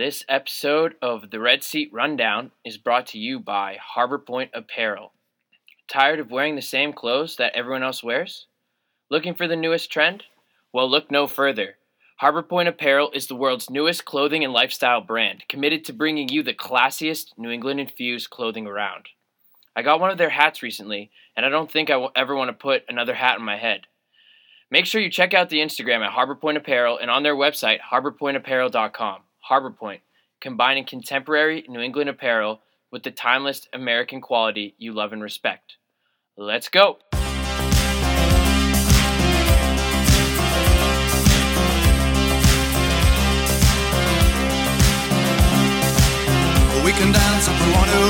This episode of the Red Seat Rundown is brought to you by Harbor Point Apparel. Tired of wearing the same clothes that everyone else wears? Looking for the newest trend? Well, look no further. Harbor Point Apparel is the world's newest clothing and lifestyle brand, committed to bringing you the classiest New England infused clothing around. I got one of their hats recently, and I don't think I will ever want to put another hat on my head. Make sure you check out the Instagram at Harbor Point Apparel and on their website, harborpointapparel.com. Harbor Point, combining contemporary New England apparel with the timeless American quality you love and respect. Let's go! We can dance if we want to.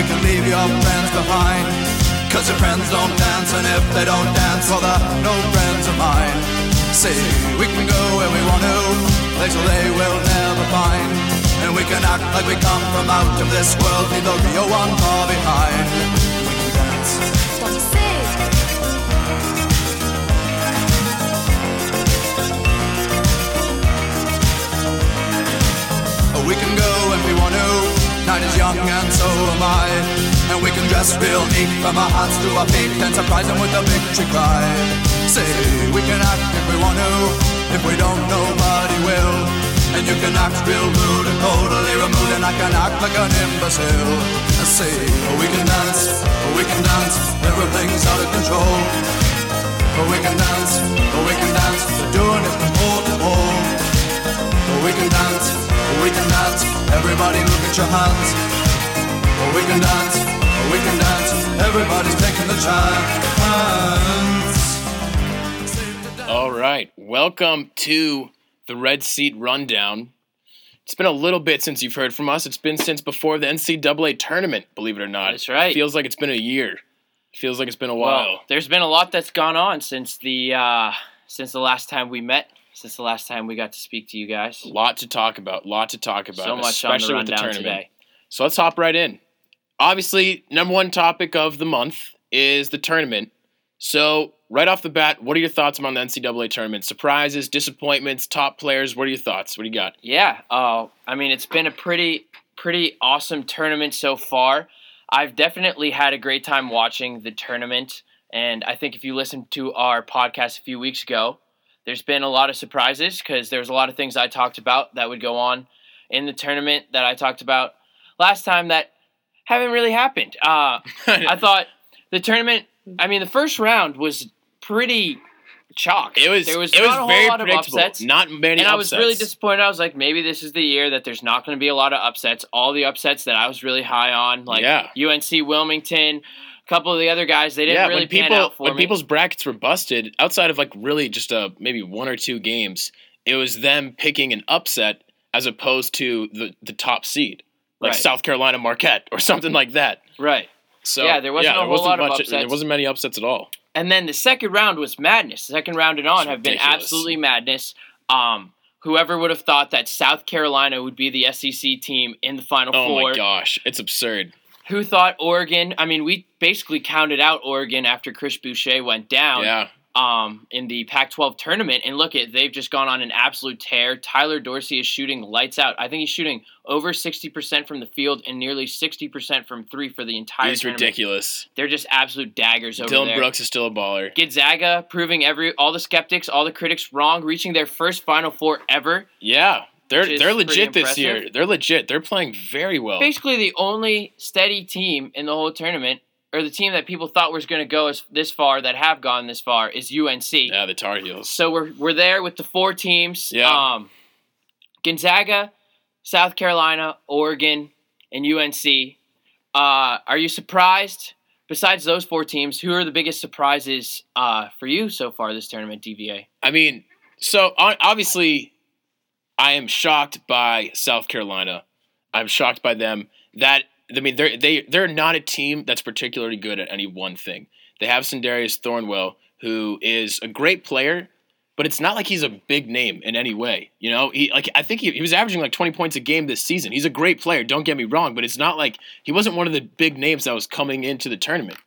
We can leave your friends behind. Cause your friends don't dance, and if they don't dance, well, they're no friends of mine. See, we can go where we want to, places they will never find. And we can act like we come from out of this world, leave the real one far behind. We can dance. Oh, We can go if we want to. Night is young and so am I. And we can dress real neat from our hearts to our feet and surprise them with a victory cry. Say, we can act if we want to. If we don't, nobody will. And you can act real rude and totally removed, and I can act like an imbecile. I say, oh, we can dance, oh, we can dance, everything's out of control. Oh, we can dance, oh, we can dance, we're doing it from pole to pole. Oh, we can dance, oh, we can dance. Everybody look at your hands. Oh, we can dance, oh, we can dance. Everybody's taking the chance. All right, welcome to the Red Seat Rundown. It's been a little bit since you've heard from us. It's been since before the NCAA tournament, believe it or not. That's right. Feels like it's been a year. Feels like it's been a while. Well, there's been a lot that's gone on since the uh, since the last time we met, since the last time we got to speak to you guys. A lot to talk about. A Lot to talk about. So much on the especially with the tournament. today. So let's hop right in. Obviously, number one topic of the month is the tournament. So, right off the bat, what are your thoughts on the NCAA tournament? Surprises, disappointments, top players. What are your thoughts? What do you got? Yeah, uh, I mean it's been a pretty pretty awesome tournament so far. I've definitely had a great time watching the tournament, and I think if you listened to our podcast a few weeks ago, there's been a lot of surprises because there's a lot of things I talked about that would go on in the tournament that I talked about last time that haven't really happened. Uh, I thought the tournament. I mean, the first round was pretty chalk. It was there was it not was a whole very lot of predictable. upsets. Not many and I was really disappointed. I was like, maybe this is the year that there's not going to be a lot of upsets. All the upsets that I was really high on, like Yeah. UNC Wilmington, a couple of the other guys, they didn't yeah, really when people pan out for when me. people's brackets were busted, outside of like really just a maybe one or two games, it was them picking an upset as opposed to the the top seed, like Right. South Carolina Marquette or something like that. right. So Yeah, there wasn't a whole lot of much, There wasn't many upsets at all. And then the second round was madness. The second round and on have been absolutely madness. Um, whoever would have thought that South Carolina would be the SEC team in the Final Oh Four? my gosh, it's absurd. Who thought Oregon? I mean, we basically counted out Oregon after Chris Boucher went down. Yeah, um, in the Pac-12 tournament, and look at they've just gone on an absolute tear. Tyler Dorsey is shooting lights out. I think he's shooting over sixty percent from the field and nearly sixty percent from three for the entire he's tournament. ridiculous. They're just absolute daggers over Dillon there. Brooks is still a baller. Gonzaga proving every all the skeptics, all the critics wrong, reaching their first Final Four ever. Yeah, they're they're legit this year. They're legit. They're playing very well. Basically, the only steady team in the whole tournament, or the team that people thought was going to go as this far, that have gone this far, is UNC. Yeah, the Tar Heels. So we're we're there with the four teams. Yeah. Um, Gonzaga, South Carolina, Oregon, and UNC. Uh, are you surprised? Besides those four teams, who are the biggest surprises uh, for you so far this tournament, DVA? I mean, so obviously, I am shocked by South Carolina. I'm shocked by them. That I mean, they're they they're not a team that's particularly good at any one thing. They have Sindarius Thornwell, who is a great player, but it's not like he's a big name in any way. You know, he like I think he, he was averaging like 20 points a game this season. He's a great player. Don't get me wrong, but it's not like he wasn't one of the big names that was coming into the tournament.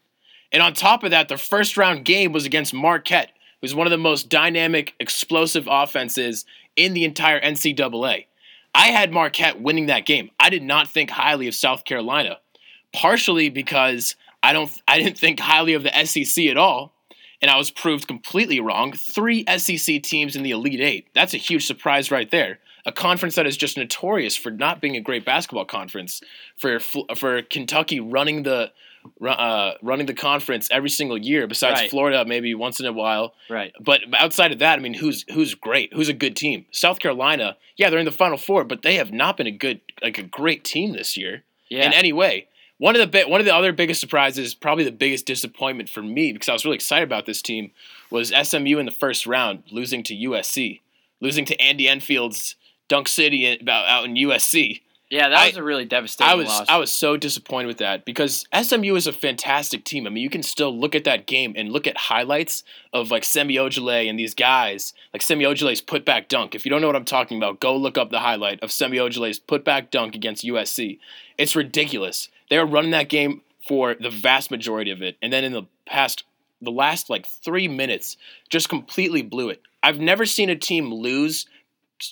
And on top of that, the first round game was against Marquette, who's one of the most dynamic, explosive offenses in the entire NCAA. I had Marquette winning that game. I did not think highly of South Carolina, partially because I don't I didn't think highly of the SEC at all, and I was proved completely wrong. Three SEC teams in the Elite 8. That's a huge surprise right there. A conference that is just notorious for not being a great basketball conference, for for Kentucky running the uh, running the conference every single year. Besides Right. Florida, maybe once in a while. Right. But outside of that, I mean, who's who's great? Who's a good team? South Carolina, yeah, they're in the Final Four, but they have not been a good, like a great team this year Yeah. in any way. One of the bi- one of the other biggest surprises, probably the biggest disappointment for me, because I was really excited about this team, was SMU in the first round losing to USC, losing to Andy Enfield's Dunk City about out in USC. Yeah, that I- was a really devastating I was loss. I was so disappointed with that because SMU is a fantastic team. I mean, you can still look at that game and look at highlights of like Semi Ojeleye and these guys, like Semi Ojeleye's putback dunk. If you don't know what I'm talking about, go look up the highlight of Semi Ojeleye's putback dunk against USC. It's ridiculous. They were running that game for the vast majority of it, and then in the past, the last like three minutes, just completely blew it. I've never seen a team lose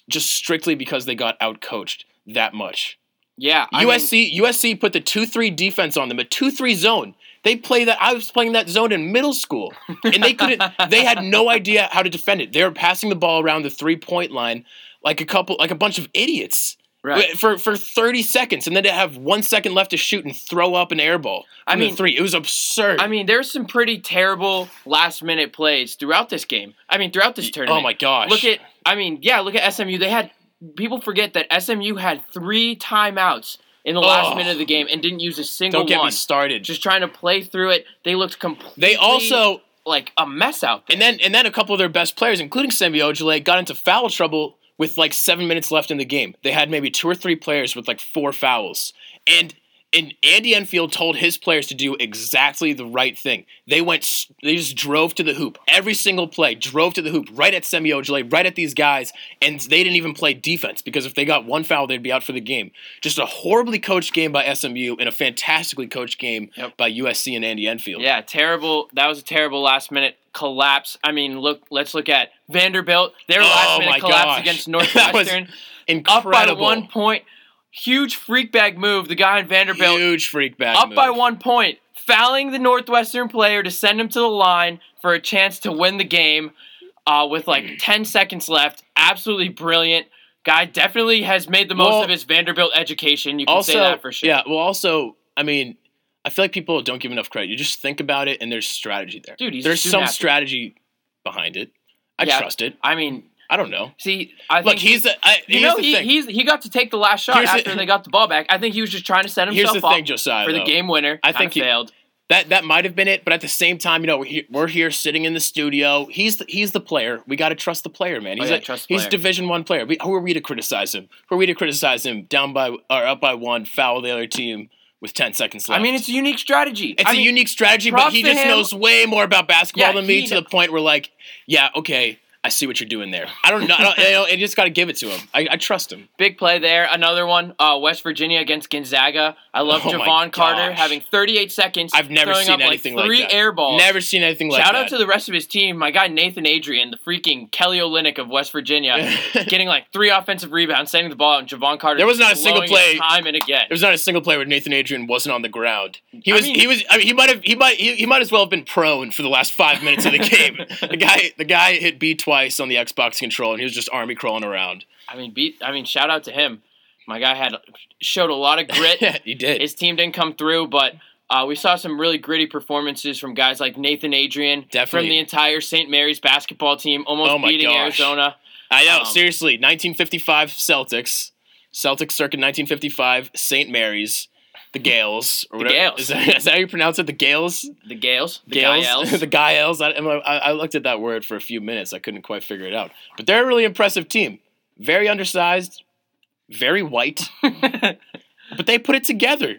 just strictly because they got outcoached that much. yeah. I mean, USC USC put the two three defense on them, a two three zone. They play that. I was playing that zone in middle school, and they couldn't. they had no idea how to defend it. They were passing the ball around the three point line like a couple, like a bunch of idiots. right. For for thirty seconds, and then to have one second left to shoot and throw up an air ball. I mean- three. It was absurd. I mean, there's some pretty terrible last minute plays throughout this game. I mean, throughout this oh tournament. oh my gosh! Look at, I mean, yeah, look at SMU. They had people forget that SMU had three timeouts in the last Oh. minute of the game and didn't use a single one. Don't get one. me started. Just trying to play through it. They looked completely they also like a mess out there. And then and then a couple of their best players, including Semi Ojeleye, got into foul trouble with like seven minutes left in the game. They had maybe two or three players with like four fouls. And and Andy Enfield told his players to do exactly the right thing. They went they just drove to the hoop. Every single play, drove to the hoop, right at Semi Ojeleye, right at these guys, and they didn't even play defense because if they got one foul, they'd be out for the game. Just a horribly coached game by SMU and a fantastically coached game Yep. by USC and Andy Enfield. yeah, terrible. That was a terrible last minute collapse. I mean, look, let's look at Vanderbilt. Their Oh last minute collapse gosh. against Northwestern. up Incredible. by one point. Huge freak bag move. The guy in Vanderbilt Huge freak bag. up by one point, fouling the Northwestern player to send him to the line for a chance to win the game uh, with like 10 seconds left. Absolutely brilliant. Guy definitely has made the most Well, of his Vanderbilt education. You can Also, say that for sure. yeah. Well, also, I mean, I feel like people don't give enough credit. You just think about it, and there's strategy there. Dude, there's some athlete. strategy behind it. I Yeah. trust it. I mean, I don't know. see, I Look, think he's the. I, you here's know the he thing. he's he got to take the last shot Here's the- after they got the ball back. I think he was just trying to set Here's himself the up thing, Josiah. for the though. game winner. I think he- failed. That that might have been it, but at the same time, you know, we're here, we're here sitting in the studio. He's the, he's the player. We got to trust the player, man. Oh, He's yeah, a, trust he's. Division One player. We, who are we to criticize him? Who are we to criticize him? Down by or up by one, foul the other team with ten seconds left. I mean, it's a unique strategy. It's I a mean, unique strategy, but he just him. knows way more about basketball Yeah, than me to the point where, like, yeah, okay, I see what you're doing there. I don't know. I, don't, you know, I just got to give it to him. I, I trust him. Big play there. Another one. Uh, West Virginia against Gonzaga. I love Oh Jevon Carter having 38 seconds. I've never seen up anything like like three that. air balls. Never seen anything like Shout that. Shout out to the rest of his team. My guy Nathan Adrian, the freaking Kelly Olynyk of West Virginia, getting like three offensive rebounds, sending the ball, and Jevon Carter. There was not a single play- time and again. There's not a single play where Nathan Adrian wasn't on the ground. He I was. mean- he was. I mean, he might have. He might. He, he might as well have been prone for the last five minutes of the game. the guy. The guy hit B twice on the Xbox control, and he was just army crawling around. I mean, beat. I mean, shout out to him. My guy had showed a lot of grit. Yeah, he did. His team didn't come through, but uh, we saw some really gritty performances from guys like Nathan Adrian, Definitely. from the entire St. Mary's basketball team, almost Oh beating gosh. Arizona. I know. Um, seriously, 1955 Celtics, Celtics circa 1955 St. Mary's, the Gales or The whatever. Gales. Is that, is that how you pronounce it? The Gales. The Gales, the Gales, Gaels. the Gaels. I, I, I looked at that word for a few minutes. I couldn't quite figure it out. But they're a really impressive team. Very undersized, very white, but they put it together.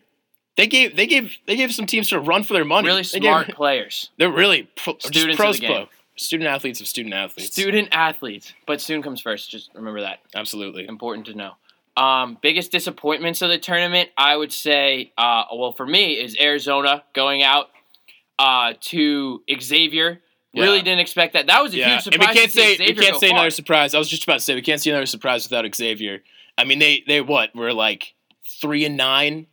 They gave they gave they gave some teams sort of run for their money. really They smart gave- players, they're really pro, Students of pros the game. pro. Student athletes of student athletes. student athletes. But student comes first. Just remember that. Absolutely. Important to know. Um, biggest disappointments of the tournament, I would say, uh, well, for me, is Arizona going out uh, to Xavier. Really didn't expect that. That was a Yeah, huge and surprise. we can't say Xavier we can't say far. another surprise. I was just about to say we can't see another surprise without Xavier. I mean, they they what were like three and nine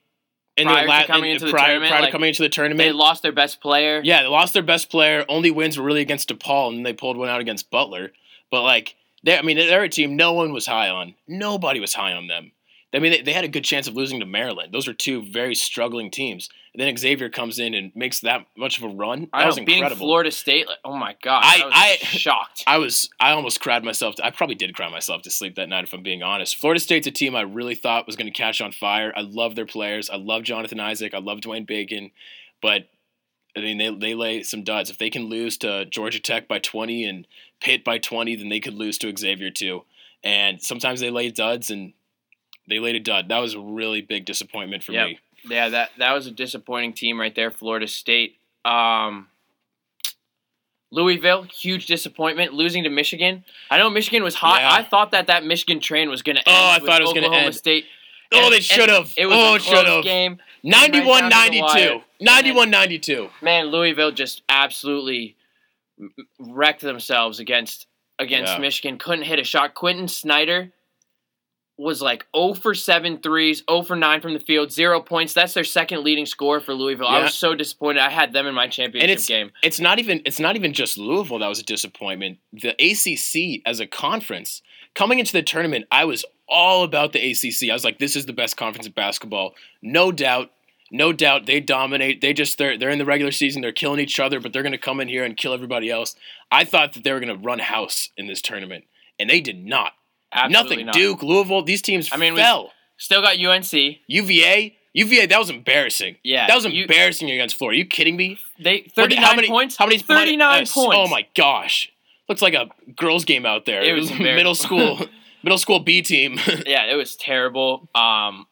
in Prior la- coming in- into the prior, tournament, prior like, to coming into the tournament, They lost their best player. yeah, they lost their best player. Only wins were really against DePaul, and they pulled one out against Butler. But like, they, I mean, they're a team no one was high on. Nobody was high on them. I mean, they, they had a good chance of losing to Maryland. Those are two very struggling teams. And then Xavier comes in and makes that much of a run. That I was know, beating. Florida State. Like, oh my god, I- I, was I- shocked. I was I almost cried myself. To, I probably did cry myself to sleep that night if I'm being honest. Florida State's a team I really thought was going to catch on fire. I love their players. I love Jonathan Isaac. I love Dwayne Bacon, but I mean they they lay some duds. If they can lose to Georgia Tech by 20 and Pitt by 20, then they could lose to Xavier too. And sometimes they lay duds and they laid a dud. That was a really big disappointment for Yep. me. yeah, that that was a disappointing team right there. Florida State. Um, Louisville, huge disappointment, losing to Michigan. I know Michigan was hot. Yeah. I thought that that Michigan train was going to end. Oh, I thought it was gonna Oklahoma end. State. Oh, And- they should have. It was oh, a it should close have. game. 91 Right down to the 92. wire. 91 92. Man, Louisville just absolutely wrecked themselves against against Yeah. Michigan. Couldn't hit a shot. Quentin Snider was like 0 for 7 threes, 0 for 9 from the field, zero points. That's their second leading scorer for Louisville. I was so disappointed. I had them in my championship it's- game. it's not even it's not even just Louisville that was a disappointment. The ACC as a conference coming into the tournament, I was all about the ACC. I was like, this is the best conference in basketball, no doubt. No doubt they dominate. They just they're they're in the regular season. They're killing each other, but they're going to come in here and kill everybody else. I thought that they were going to run house in this tournament, and they did not. Absolutely Nothing. not. Duke, Louisville, these teams I mean, we- fell. Still got UNC. UVA, UVA, that was embarrassing. Yeah, that was you- embarrassing against Florida. Are you kidding me? They 39 how many, points. How many? 39 uh, points. Oh my gosh! Looks like a girls' game out there. It was embarrassing. middle school, middle school B team. Yeah, it was terrible. Um,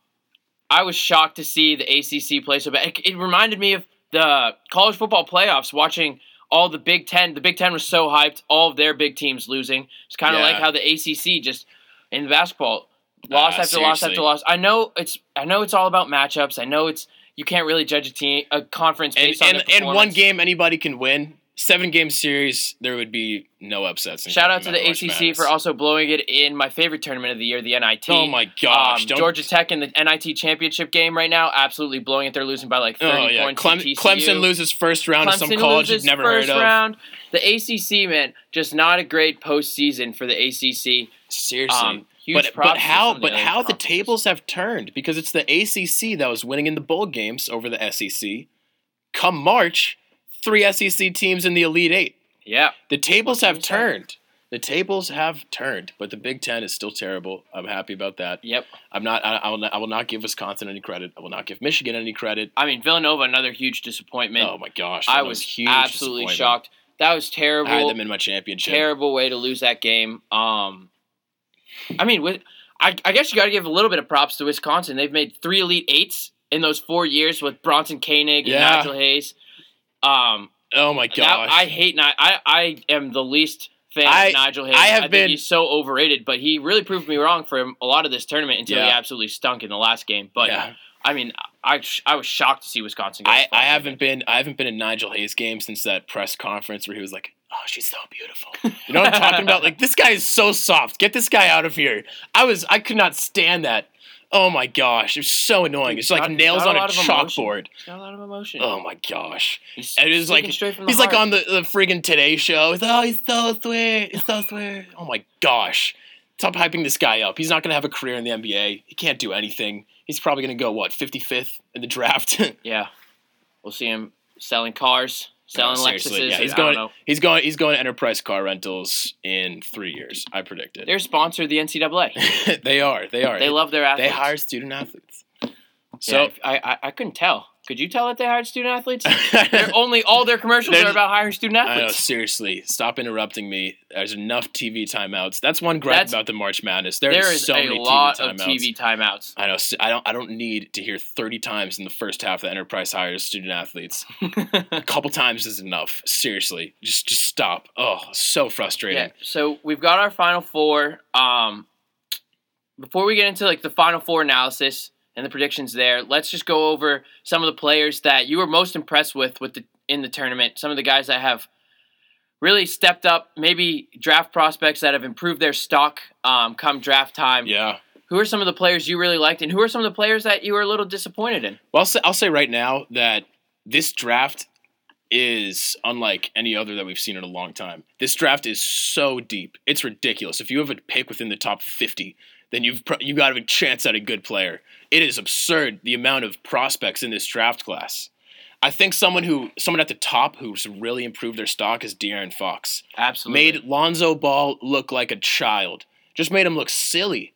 I was shocked to see the ACC play so bad. It, it reminded me of the college football playoffs. Watching all the Big Ten. The Big Ten was so hyped. All of their big teams losing. It's kind of Yeah. like how the ACC just in basketball loss Ah, after loss after seriously. loss. I know it's. I know it's all about matchups. I know it's. You can't really judge a team, a conference and on and, and one game anybody can win. Seven game series, there would be no upsets. in Shout out to the ACC Madness. for also blowing it in my favorite tournament of the year, the NIT. Oh my gosh! Um, don't- Georgia Tech in the NIT championship game right now, absolutely blowing it. They're losing by like 30 Oh yeah, points. Clem-. Clemson loses first round to some Clemson college you've never first heard of. round. The ACC, man, just not a great postseason for the ACC. Seriously. Um, huge but but how but how the tables have turned because it's the ACC that was winning in the bowl games over the SEC. Come March, three SEC teams in the Elite Eight. Yeah, The tables have can you say? turned. The tables have turned, but the Big Ten is still terrible. I'm happy about that. yep. I'm not. I, I will. Not, I will not give Wisconsin any credit. I will not give Michigan any credit. I mean, Villanova, another huge disappointment. Oh my gosh, I was huge absolutely shocked. That was terrible. I had them in my championship. terrible way to lose that game. Um, I mean, with I, I guess you got to give a little bit of props to Wisconsin. They've made three Elite Eights in those four years with Bronson Koenig and Yeah. Nigel Hayes. Um, oh my gosh, I hate Ni- I I am the least fan I- of Nigel Hayes. I have think been- he's so overrated, but he really proved me wrong for a lot of this tournament until he absolutely stunk in the last game. But yeah. I mean, I I was shocked to see Wisconsin. I, I haven't been I haven't been in Nigel Hayes game since that press conference where he was like, "Oh, she's so beautiful." You know what I'm talking about? Like this guy is so soft. Get this guy out of here. I was I could not stand that. Oh my gosh, it was so annoying. It's like nails on a emotion. chalkboard. Got a lot of emotion. Oh my gosh. he's it is like straight from the he's like on the, the friggin' Today Show. He's, oh, he's so sweet. He's so sweet. Oh my gosh. Stop hyping this guy up. He's not gonna have a career in the NBA. He can't do anything. He's probably gonna go what 55th in the draft. Yeah, we'll see him selling cars, selling No, Lexuses. yeah, he's going. He's going. He's going to Enterprise Car Rentals in three years. I predict it. They're sponsored the NCAA. they are. They are. they love their athletes. They hire student athletes. So So I, I I couldn't tell. Could you tell that they hired student athletes? They're only all their commercials There's- are about hiring student I know. athletes. Seriously, stop interrupting me. There's enough TV timeouts. That's one gripe That's- about the March Madness. There, There is so a many lot TV of timeouts. TV timeouts. I know. I don't. I don't need to hear 30 times in the first half that Enterprise hires student athletes. A couple times is enough. Seriously, just just stop. Oh, so frustrating. yeah. So we've got our final four. Um, before we get into like the final four analysis and the predictions there, let's just go over some of the players that you were most impressed with with the in the tournament. Some of the guys that have really stepped up. Maybe draft prospects that have improved their stock um, come draft time. Yeah. who are some of the players you really liked, and who are some of the players that you were a little disappointed in? Well, I'll say, I'll say right now that this draft is unlike any other that we've seen in a long time. This draft is so deep; it's ridiculous. If you have a pick within the top fifty, then you've pro- you got a chance at a good player. It is absurd the amount of prospects in this draft class. I think someone who someone at the top who's really improved their stock is De'Aaron Fox. Absolutely. Made Lonzo Ball look like a child. Just made him look silly.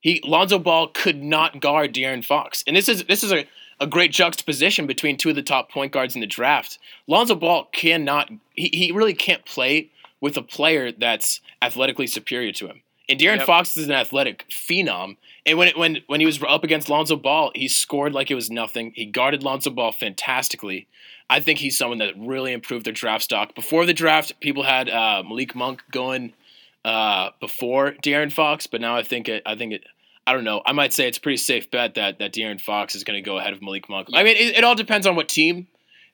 He Lonzo Ball could not guard De'Aaron Fox, and this is this is a, a great juxtaposition between two of the top point guards in the draft. Lonzo Ball cannot he, he really can't play with a player that's athletically superior to him. And De'Aaron Yep. Fox is an athletic phenom. And when it, when when he was up against Lonzo Ball, he scored like it was nothing. He guarded Lonzo Ball fantastically. I think he's someone that really improved their draft stock. Before the draft, people had uh, Malik Monk going uh, before De'Aaron Fox, but now I think it. I think it. I don't know. I might say it's a pretty safe bet that that De'Aaron Fox is going to go ahead of Malik Monk. I mean, it, it all depends on what team.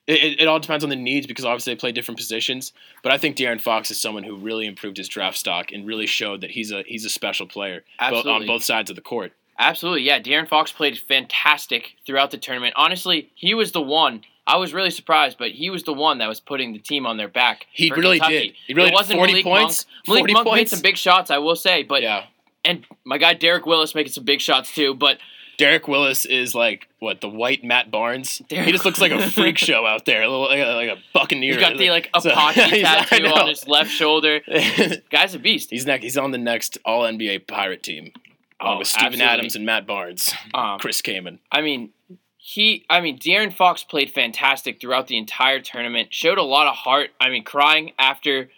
It, it, all depends on the needs because obviously they play different positions. But I think De'Aaron Fox is someone who really improved his draft stock and really showed that he's a he's a special player both, on both sides of the court. Absolutely, yeah. De'Aaron Fox played fantastic throughout the tournament. Honestly, he was the one. I was really surprised, but he was the one that was putting the team on their back. He really Kentucky. did. He really it wasn't 40 Malik points, Monk. Malik 40 Monk made some big shots, I will say, but yeah, and my guy Derek Willis making some big shots too. But Derek Willis is like what the white Matt Barnes. Derek- he just looks like a freak show out there, a little like a, like a buccaneer. he's got the like Apache tattoo on his left shoulder. Guy's a beast. he's next. He's on the next All NBA Pirate team, along Oh, with Steven absolutely. Adams and Matt Barnes, Um, Chris Kaman. I mean, he. I mean, De'Aaron Fox played fantastic throughout the entire tournament. Showed a lot of heart. I mean, crying after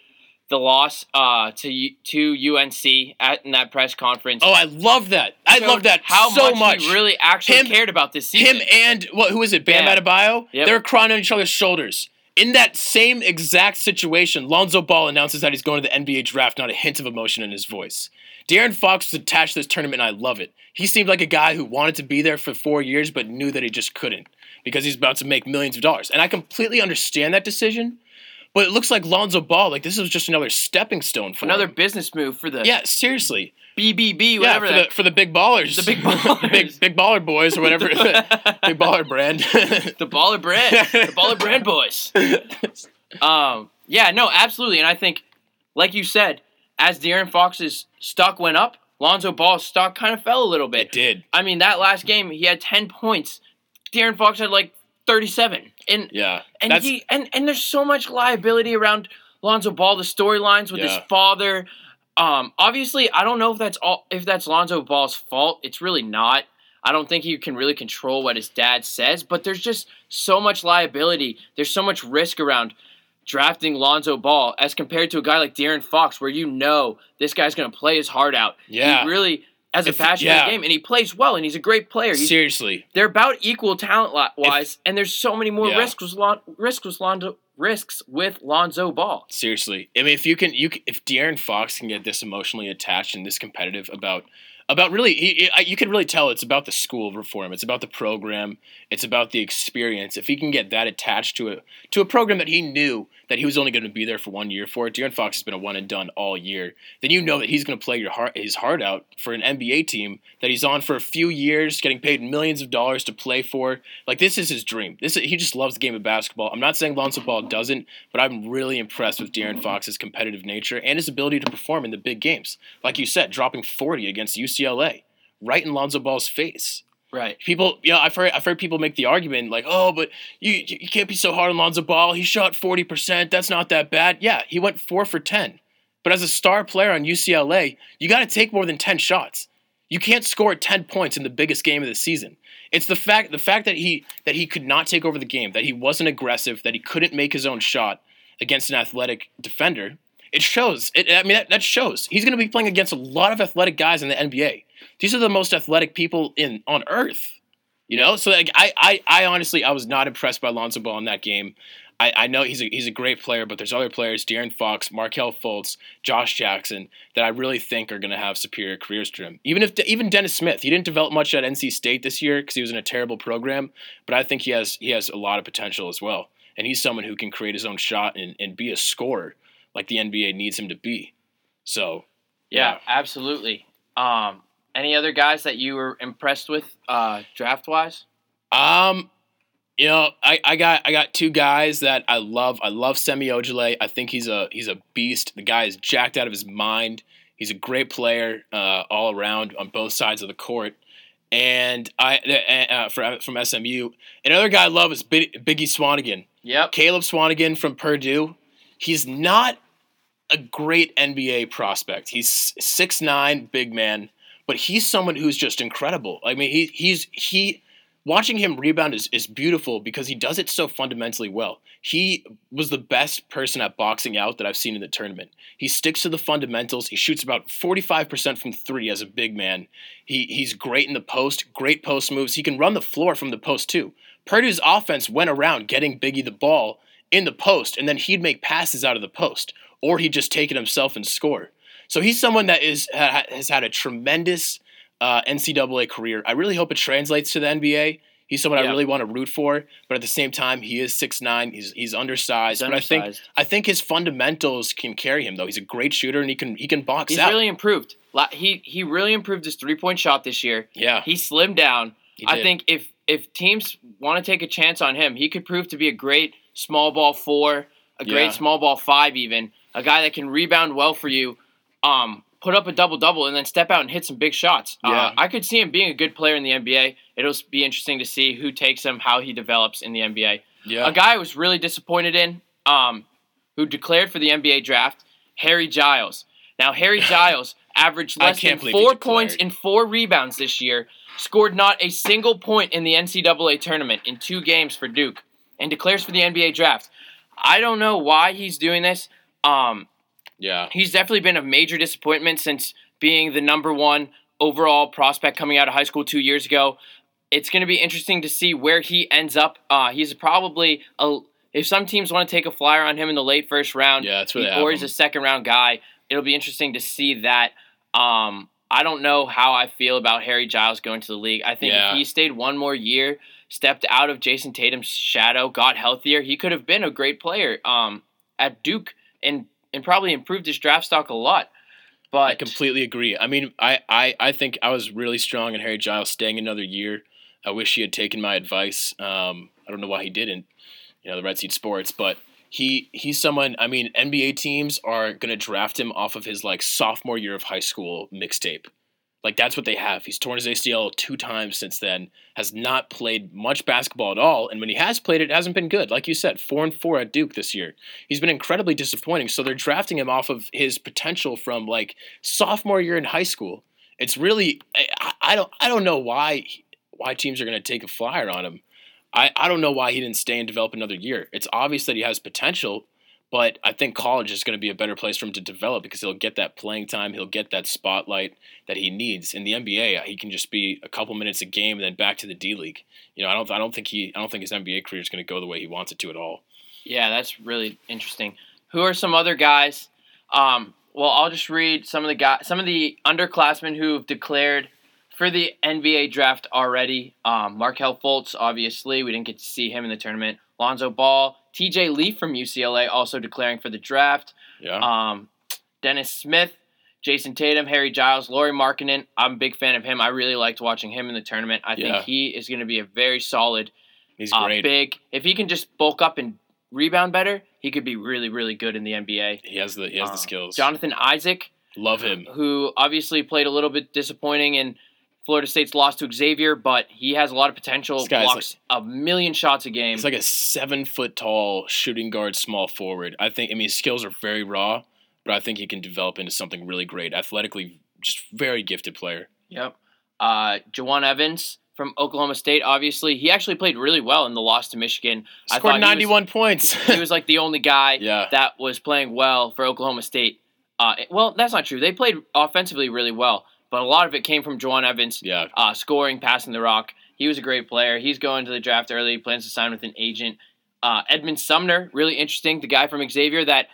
the loss uh, to to UNC at in that press conference. Oh, I love that. I love that How so much, much. he really actually Him- cared about this season. Him and what? Who is it? Bam Bam. Adebayo. Yep. They're crying on each other's shoulders. In that same exact situation, Lonzo Ball announces that he's going to the NBA draft, not a hint of emotion in his voice. De'Aaron Fox was attached to this tournament, and I love it. He seemed like a guy who wanted to be there for four years, but knew that he just couldn't because he's about to make millions of dollars. And I completely understand that decision, but it looks like Lonzo Ball, like this is just another stepping stone for Another him. business move for the Yeah, seriously. BBB, Yeah, whatever for that. the, for the big ballers. The big ballers. big, big baller boys or whatever. big baller brand. the baller brand, the baller brand boys. Um, yeah, no, absolutely, and I think, like you said, as De'Aaron Fox's stock went up, Lonzo Ball's stock kind of fell a little bit. it did. I mean, that last game he had ten points. De'Aaron Fox had like thirty-seven, and Yeah. and That's, he and and there's so much liability around Lonzo Ball. The storylines with his father. Um, obviously, I don't know if that's all if that's Lonzo Ball's fault. It's really not. I don't think he can really control what his dad says, but there's just so much liability. There's so much risk around drafting Lonzo Ball as compared to a guy like De'Aaron Fox, where you know this guy's going to play his heart out. Yeah. he really has a If- passion yeah. game, and he plays well, and he's a great player. He's seriously. they're about equal talent wise, and there's so many more Yeah. risks with Lon- risks with Lonzo risks with Lonzo Ball. Seriously. I mean, if you can, you can, if De'Aaron Fox can get this emotionally attached and this competitive about, about really, he, he- I- you can really tell it's about the school for him. It's about the program. It's about the experience. If he can get that attached to a to a program that he knew that he was only going to be there for one year for, De'Aaron Fox has been a one and done all year. Then you know that he's going to play your heart, his heart out for an NBA team that he's on for a few years, getting paid millions of dollars to play for. Like this is his dream. This is, he just loves the game of basketball. I'm not saying Lonzo Ball doesn't, but I'm really impressed with De'Aaron Fox's competitive nature and his ability to perform in the big games. Like you said, dropping 40 against UCLA, right in Lonzo Ball's face. Right. People, know, I've heard, I've heard people make the argument like, oh, but you, you you can't be so hard on Lonzo Ball. He shot 40%. That's not that bad. Yeah, he went four for 10. But as a star player on UCLA, you got to take more than 10 shots. You can't score 10 points in the biggest game of the season. It's the fact the fact that he that he could not take over the game, that he wasn't aggressive, that he couldn't make his own shot against an athletic defender. It shows. It, I mean, that, that shows. He's going to be playing against a lot of athletic guys in the NBA. These are the most athletic people in on earth. You know, so like I, I, I honestly, I was not impressed by Lonzo Ball in that game. I, I know he's a he's a great player, but there's other players, De'Aaron Fox, Markelle Fultz, Josh Jackson, that I really think are going to have superior careers to him. Even if even Dennis Smith, he didn't develop much at NC State this year because he was in a terrible program, but I think he has he has a lot of potential as well, and he's someone who can create his own shot and, and be a scorer like the NBA needs him to be. So Yeah, absolutely. Um, any other guys that you were impressed with uh, draft wise? Um, you know, I, I got I got two guys that I love. I love Semi Ojeleye. I think he's a he's a beast. The guy is jacked out of his mind. He's a great player uh, all around on both sides of the court. And I uh, uh, for, from SMU. Another guy I love is Big, Biggie Swanigan. Yep. Caleb Swanigan from Purdue. He's not a great NBA prospect. He's six nine, big man, but he's someone who's just incredible. I mean, he he's he watching him rebound is, is beautiful because he does it so fundamentally well. He was the best person at boxing out that I've seen in the tournament. He sticks to the fundamentals. He shoots about 45% from three as a big man. He, he's great in the post, great post moves. He can run the floor from the post too. Purdue's offense went around getting Biggie the ball in the post, and then he'd make passes out of the post, or he'd just take it himself and score. So he's someone that is has had a tremendous uh, NCAA career. I really hope it translates to the NBA. He's someone Yeah. I really want to root for, but at the same time, he is six nine. He's he's undersized, He's but I think. I think his fundamentals can carry him though. He's a great shooter and he can he can box He's out. really improved. He he really improved his three point shot this year. yeah, He slimmed down. he I think if if teams want to take a chance on him, he could prove to be a great small ball four, a great Yeah. small ball five, even a guy that can rebound well for you, um, put up a double double, and then step out and hit some big shots. Uh, Yeah. I could see him being a good player in the NBA. It'll be interesting to see who takes him, how he develops in the NBA. yeah. A guy I was really disappointed in, um, who declared for the NBA draft, Harry Giles. Now Harry Giles averaged less than four points and four rebounds this year. Scored not a single point in the NCAA tournament in two games for Duke, and declares for the NBA draft. I don't know why he's doing this. Um, yeah. he's definitely been a major disappointment since being the number one overall prospect coming out of high school two years ago. It's going to be interesting to see where he ends up. Uh, he's probably a if some teams want to take a flyer on him in the late first round, Yeah, that's where or he's a second round guy. It'll be interesting to see that. Um, I don't know how I feel about Harry Giles going to the league. I think Yeah. if he stayed one more year, stepped out of Jayson Tatum's shadow, got healthier, he could have been a great player um, at Duke and and probably improved his draft stock a lot. But I completely agree. I mean, I, I, I think I was really strong in Harry Giles staying another year. I wish he had taken my advice. Um, I don't know why he didn't. You know, the Red Seat Sports, but he he's someone. I mean, NBA teams are gonna draft him off of his like sophomore year of high school mixtape. Like that's what they have. He's torn his ACL two times since then. Has not played much basketball at all, and when he has played, it hasn't been good. Like you said, four and four at Duke this year. He's been incredibly disappointing. So they're drafting him off of his potential from like sophomore year in high school. It's really I, I don't I don't know why why teams are going to take a flyer on him. I, I don't know why he didn't stay and develop another year. It's obvious that he has potential, but I think college is going to be a better place for him to develop because he'll get that playing time, he'll get that spotlight that he needs. In the NBA, he can just be a couple minutes a game and then back to the D League. You know, I don't I don't think he I don't think his NBA career is going to go the way he wants it to at all. Yeah, that's really interesting. Who are some other guys? Um, well, I'll just read some of the guys, some of the underclassmen who've declared for the NBA draft already. Um, Markelle Fultz, obviously, we didn't get to see him in the tournament. Lonzo Ball, T.J. Leaf from UCLA, also declaring for the draft. Yeah. Um, Dennis Smith, Jayson Tatum, Harry Giles, Lauri Markkanen. I'm a big fan of him. I really liked watching him in the tournament. I Yeah. think he is going to be a very solid He's uh, great. big. If he can just bulk up and rebound better, he could be really, really good in the NBA. he has the he has Uh, the skills. Jonathan Isaac, Love him. who obviously played a little bit disappointing in Florida State's loss to Xavier, but he has a lot of potential. Blocks a million shots a game. He's like a seven foot tall shooting guard, small forward. I think. I mean, his skills are very raw, but I think he can develop into something really great. Athletically, just very gifted player. Yep. Uh, Jawun Evans from Oklahoma State, obviously, he actually played really well in the loss to Michigan. Scored was- ninety one points. he was like the only guy Yeah. that was playing well for Oklahoma State. Uh, well, that's not true. They played offensively really well, but a lot of it came from Jawun Evans yeah, uh, scoring, passing the rock. He was a great player. He's going to the draft early. He plans to sign with an agent. Uh, Edmond Sumner, really interesting. The guy from Xavier that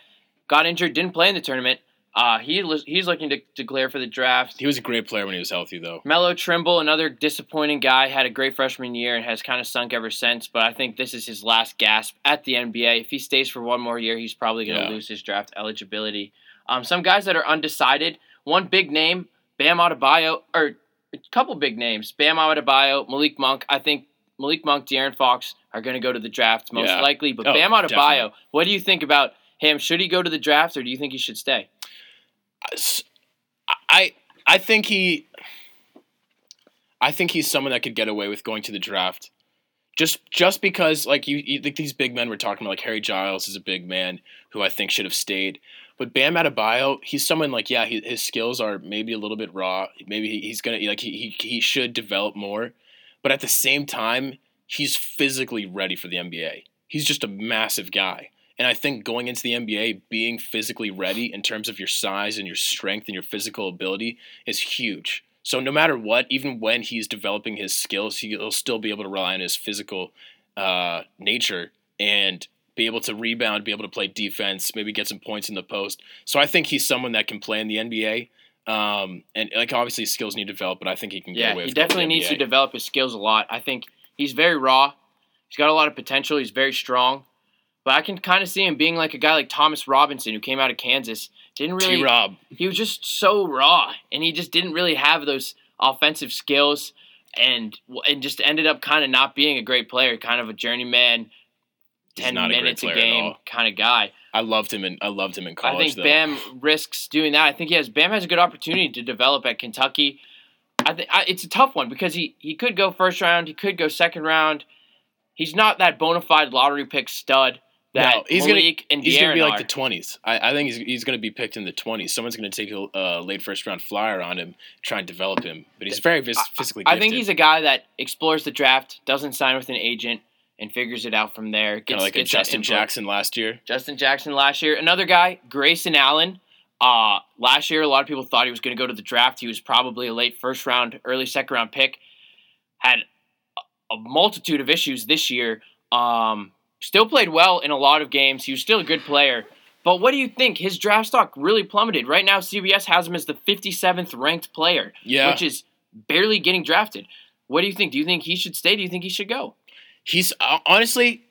got injured, didn't play in the tournament. Uh, he he's looking to declare for the draft. he was a great player when he was healthy, though. Melo Trimble, another disappointing guy, had a great freshman year and has kind of sunk ever since. But I think this is his last gasp at the NBA. If he stays for one more year, he's probably going to Yeah. lose his draft eligibility. Um, some guys that are undecided. One big name, Bam Adebayo, or a couple big names: Bam Adebayo, Malik Monk. I think Malik Monk, De'Aaron Fox are going to go to the draft most Yeah. likely. But Oh, Bam Adebayo, definitely. what do you think about him? Should he go to the draft, or do you think he should stay? I I think he I think he's someone that could get away with going to the draft. Just just because like you, you like these big men we're talking about like Harry Giles is a big man who I think should have stayed. But Bam Adebayo, he's someone like yeah, he, his skills are maybe a little bit raw. Maybe he, he's gonna like he, he he should develop more. But at the same time, he's physically ready for the NBA. He's just a massive guy. And I think going into the NBA, being physically ready in terms of your size and your strength and your physical ability is huge. So no matter what, even when he's developing his skills, he'll still be able to rely on his physical uh, nature and be able to rebound, be able to play defense, maybe get some points in the post. So I think he's someone that can play in the NBA. Um, and like obviously his skills need to develop, but I think he can get Yeah, away he with going to definitely needs to develop his skills a lot. I think he's very raw. He's got a lot of potential. He's very strong. But I can kind of see him being like a guy like Thomas Robinson, who came out of Kansas. Didn't really. T Rob. He was just so raw, and he just didn't really have those offensive skills, and and just ended up kind of not being a great player. Kind of a journeyman, ten not minutes a, at game kind of guy. I loved him in I loved him in college. I think though. Bam risks doing that. I think he has Bam has a good opportunity to develop at Kentucky. I think it's a tough one because he he could go first round, he could go second round. He's not that bona fide lottery pick stud that No, he's gonna- Malik and He's going to be like are. the twenties. I, I think he's, he's going to be picked in the twenties. Someone's going to take a uh, late first round flyer on him, try and develop him. But he's very vis- physically. I think he's a guy that explores the draft, doesn't sign with an agent, and figures it out from there. kind of like gets Justin. Jackson last year. Justin Jackson last year. Another guy, Grayson Allen. Uh, last year, a lot of people thought he was going to go to the draft. He was probably a late first round, early second round pick. Had a, a multitude of issues this year. Um, still played well in a lot of games. He was still a good player. But what do you think? His draft stock really plummeted. Right now, CBS has him as the 57th ranked player, Yeah, which is barely getting drafted. What do you think? Do you think he should stay? Do you think he should go? He's uh, honestly.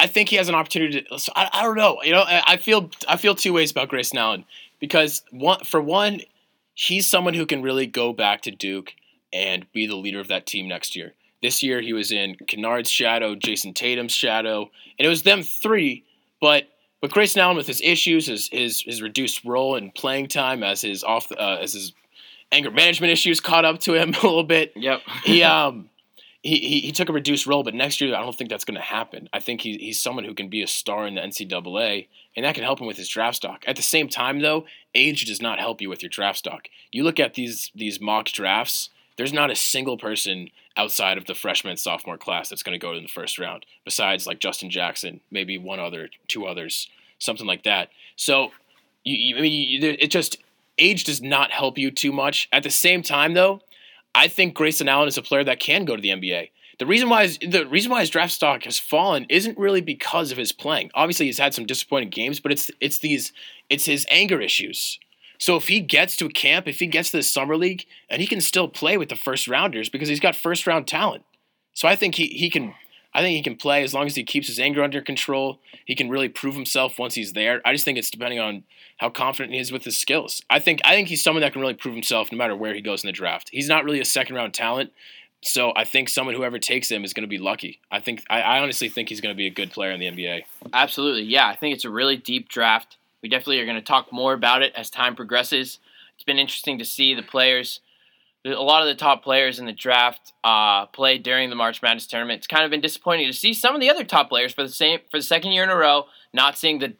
I think he has an opportunity. To, so I, I don't know. You know, I, I feel I feel two ways about Grayson Allen because one for one, he's someone who can really go back to Duke and be the leader of that team next year. This year he was in Kennard's shadow, Jayson Tatum's shadow, and it was them three. But but Grayson Allen with his issues, his his, his reduced role and playing time as his off uh, as his anger management issues caught up to him a little bit Yep. he um he, he, took a reduced role, but next year I don't think that's going to happen. I think he, he's someone who can be a star in the NCAA, and that can help him with his draft stock. At the same time, though, age does not help you with your draft stock. You look at these these mock drafts. There's not a single person outside of the freshman sophomore class that's going to go in the first round, besides like Justin Jackson, maybe one other, two others, something like that. So, you, you, I mean, you, it just age does not help you too much. At the same time, though, I think Grayson Allen is a player that can go to the NBA. The reason why his, the reason why his draft stock has fallen isn't really because of his playing. Obviously, he's had some disappointing games, but it's it's these it's his anger issues. So if he gets to a camp, if he gets to the summer league, and he can still play with the first rounders because he's got first round talent. So I think he, he can I think he can play as long as he keeps his anger under control. He can really prove himself once he's there. I just think it's depending on how confident he is with his skills. I think I think he's someone that can really prove himself no matter where he goes in the draft. He's not really a second round talent. So I think someone whoever takes him is going to be lucky. I think I, I honestly think he's going to be a good player in the NBA. Absolutely. Yeah, I think it's a really deep draft. We definitely are going to talk more about it as time progresses. It's been interesting to see the players, a lot of the top players in the draft uh, play during the March Madness tournament. It's kind of been disappointing to see some of the other top players for the same for the second year in a row not seeing the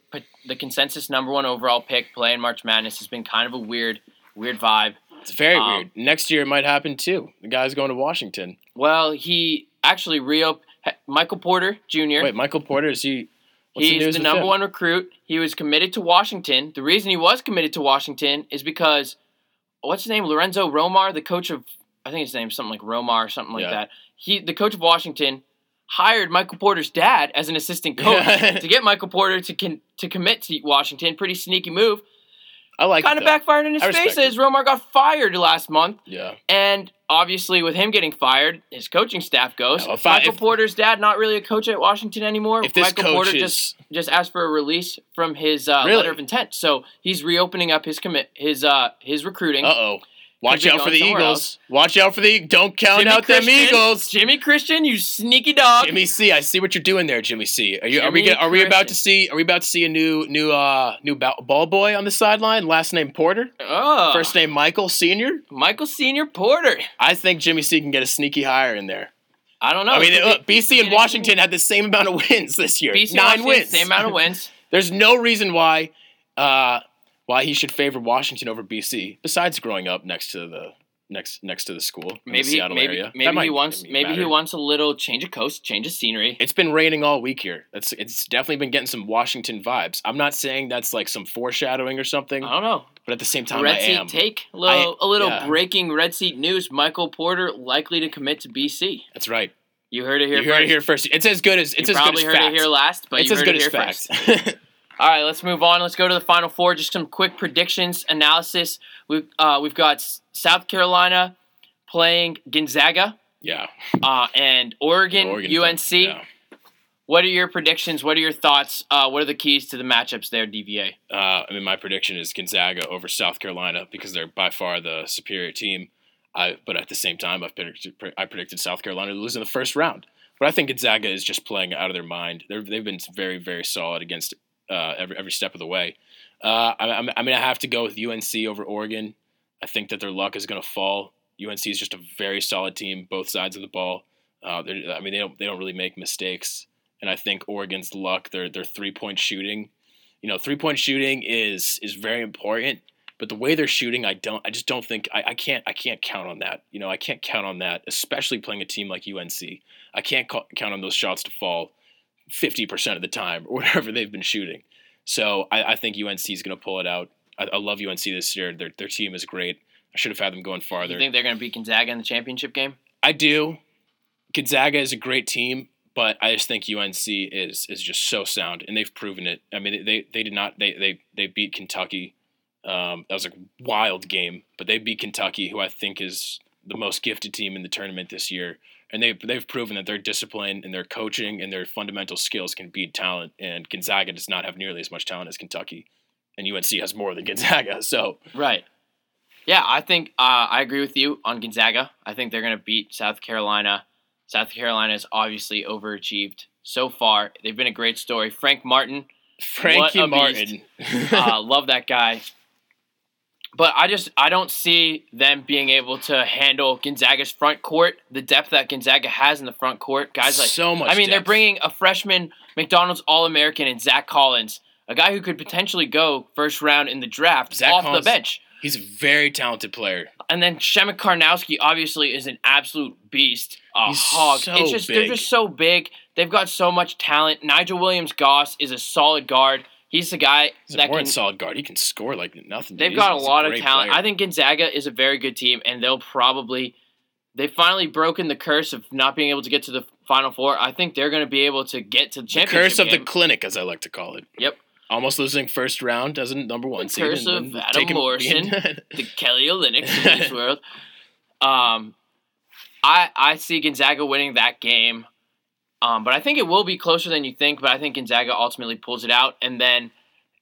the consensus number one overall pick play in March Madness has been kind of a weird weird vibe. It's very Um, weird. Next year it might happen too. The guy's going to Washington. Well, he actually reop Michael Porter Jr. Wait, Michael Porter is he? What's He's news the number him? one recruit. He was committed to Washington. The reason he was committed to Washington is because what's his name? Lorenzo Romar, the coach of I think his name's something like Romar or something like Yeah. that. He the coach of Washington hired Michael Porter's dad as an assistant coach to get Michael Porter to con, to commit to Washington. Pretty sneaky move. I like that. Kind of backfired in his face as Romar got fired last month. Yeah. And obviously, with him getting fired, his coaching staff goes. No, I- Michael if- Porter's dad, not really a coach at Washington anymore. If Michael Porter is just just asked for a release from his uh, Really? letter of intent, so he's reopening up his commit his uh his recruiting. uh oh, Watch out for the Eagles. Watch out for the. Don't count Jimmy out them Eagles. Jimmy Christian, you sneaky dog. Jimmy C, I see what you're doing there, Jimmy C. Are you? Are we? Get, are we about to see? Are we about to see a new, new, uh, new ball boy on the sideline? Last name Porter, oh, first name Michael Senior. Michael Senior Porter. I think Jimmy C can get a sneaky hire in there. I don't know. I mean, It look, BC and Washington had the same amount of wins this year. BC Nine wins. Same amount of wins. There's no reason why, uh, why he should favor Washington over BC. Besides growing up next to the next next to the school in Maybe, the Seattle maybe, area. Maybe might- he wants, maybe maybe he wants a little change of coast, change of scenery. It's been raining all week here. It's it's definitely been getting some Washington vibes. I'm not saying that's like some foreshadowing or something, I don't know. but at the same time, Red I seat am. take a little, a little yeah. breaking red seat news. Michael Porter likely to commit to BC. That's right. You heard it here. You heard it here first. It's as good as it's you as good probably as heard fact. it here last, but it's you as heard good it as here fact. All right, let's move on. Let's go to the final four. Just some quick predictions, analysis. We've uh, we've got South Carolina playing Gonzaga yeah. uh, and Oregon, Oregon, UNC. Yeah. What are your predictions? What are your thoughts? Uh, what are the keys to the matchups there, DVA? Uh, I mean, my prediction is Gonzaga over South Carolina because they're by far the superior team. I, but at the same time, I've predicted, I predicted South Carolina to lose in the first round. But I think Gonzaga is just playing out of their mind. They're, they've been very, very solid against uh, every every step of the way. Uh, I'm, I'm going to have to go with UNC over Oregon. I think that their luck is going to fall. UNC is just a very solid team, both sides of the ball. Uh, I mean, they don't they don't really make mistakes. And I think Oregon's luck, their their three point shooting, you know, three point shooting is is very important. But the way they're shooting, I don't, I just don't think I, I can't, I can't count on that. You know, I can't count on that, especially playing a team like UNC. I can't ca- count on those shots to fall fifty percent of the time or whatever they've been shooting. So I, I think UNC is going to pull it out. I, I love UNC this year. Their their team is great. I should have had them going farther. You think they're going to beat Gonzaga in the championship game? I do. Gonzaga is a great team, but I just think UNC is is just so sound, and they've proven it. I mean, they they did not they they they beat Kentucky. Um, that was a wild game, but they beat Kentucky, who I think is the most gifted team in the tournament this year. And they they've proven that their discipline and their coaching and their fundamental skills can beat talent. And Gonzaga does not have nearly as much talent as Kentucky, and UNC has more than Gonzaga. So Right. Yeah, I think uh, I agree with you on Gonzaga. I think they're going to beat South Carolina. South Carolina has obviously overachieved so far. They've been a great story. Frank Martin, Frankie Martin, uh, love that guy. But I just I don't see them being able to handle Gonzaga's front court, the depth that Gonzaga has in the front court. Guys like so much. I mean, they're bringing a freshman McDonald's All American and Zach Collins, a guy who could potentially go first round in the draft Zach off Collins- the bench. He's a very talented player. And then Przemek Karnowski obviously is an absolute beast, a He's hog. so it's just they're just so big. They've got so much talent. Nigel Williams Goss is a solid guard. He's the guy He's a that more can. solid guard. He can score like nothing. They've got a lot of talent. player. I think Gonzaga is a very good team, and they'll probably they've finally broken the curse of not being able to get to the Final Four. I think they're going to be able to get to the the championship curse of the clinic, as I like to call it. Yep. Almost losing first round as a number one The seed. curse of Adam Morrison. the Kelly Olynyk of this world. Um, I I see Gonzaga winning that game, um, but I think it will be closer than you think. But I think Gonzaga ultimately pulls it out, and then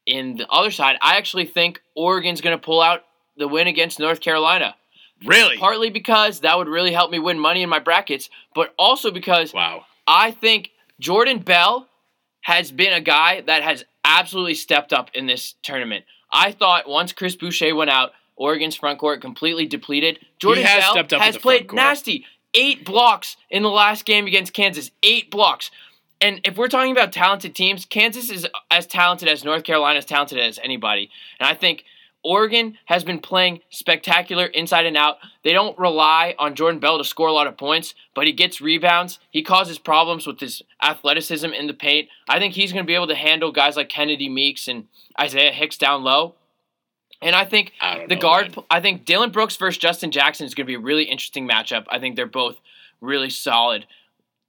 in the other side, I actually think Oregon's going to pull out the win against North Carolina. really? Partly because that would really help me win money in my brackets, but also because Wow. I think Jordan Bell has been a guy that has absolutely stepped up in this tournament. I thought once Chris Boucher went out, Oregon's front court completely depleted. Jordan has Bell stepped up has played nasty. Eight blocks in the last game against Kansas. Eight blocks. And if we're talking about talented teams, Kansas is as talented as North Carolina, as talented as anybody. And I think Oregon has been playing spectacular inside and out. They don't rely on Jordan Bell to score a lot of points, but he gets rebounds. He causes problems with his athleticism in the paint. I think he's going to be able to handle guys like Kennedy Meeks and Isaiah Hicks down low. And I think I the know, guard, man. I think Dillon Brooks versus Justin Jackson is going to be a really interesting matchup. I think they're both really solid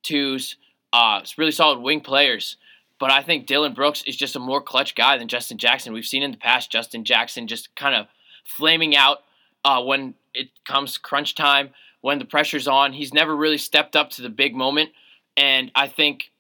twos, uh, really solid wing players. But I think Dillon Brooks is just a more clutch guy than Justin Jackson. We've seen in the past Justin Jackson just kind of flaming out uh, when it comes crunch time, when the pressure's on. He's never really stepped up to the big moment. And I think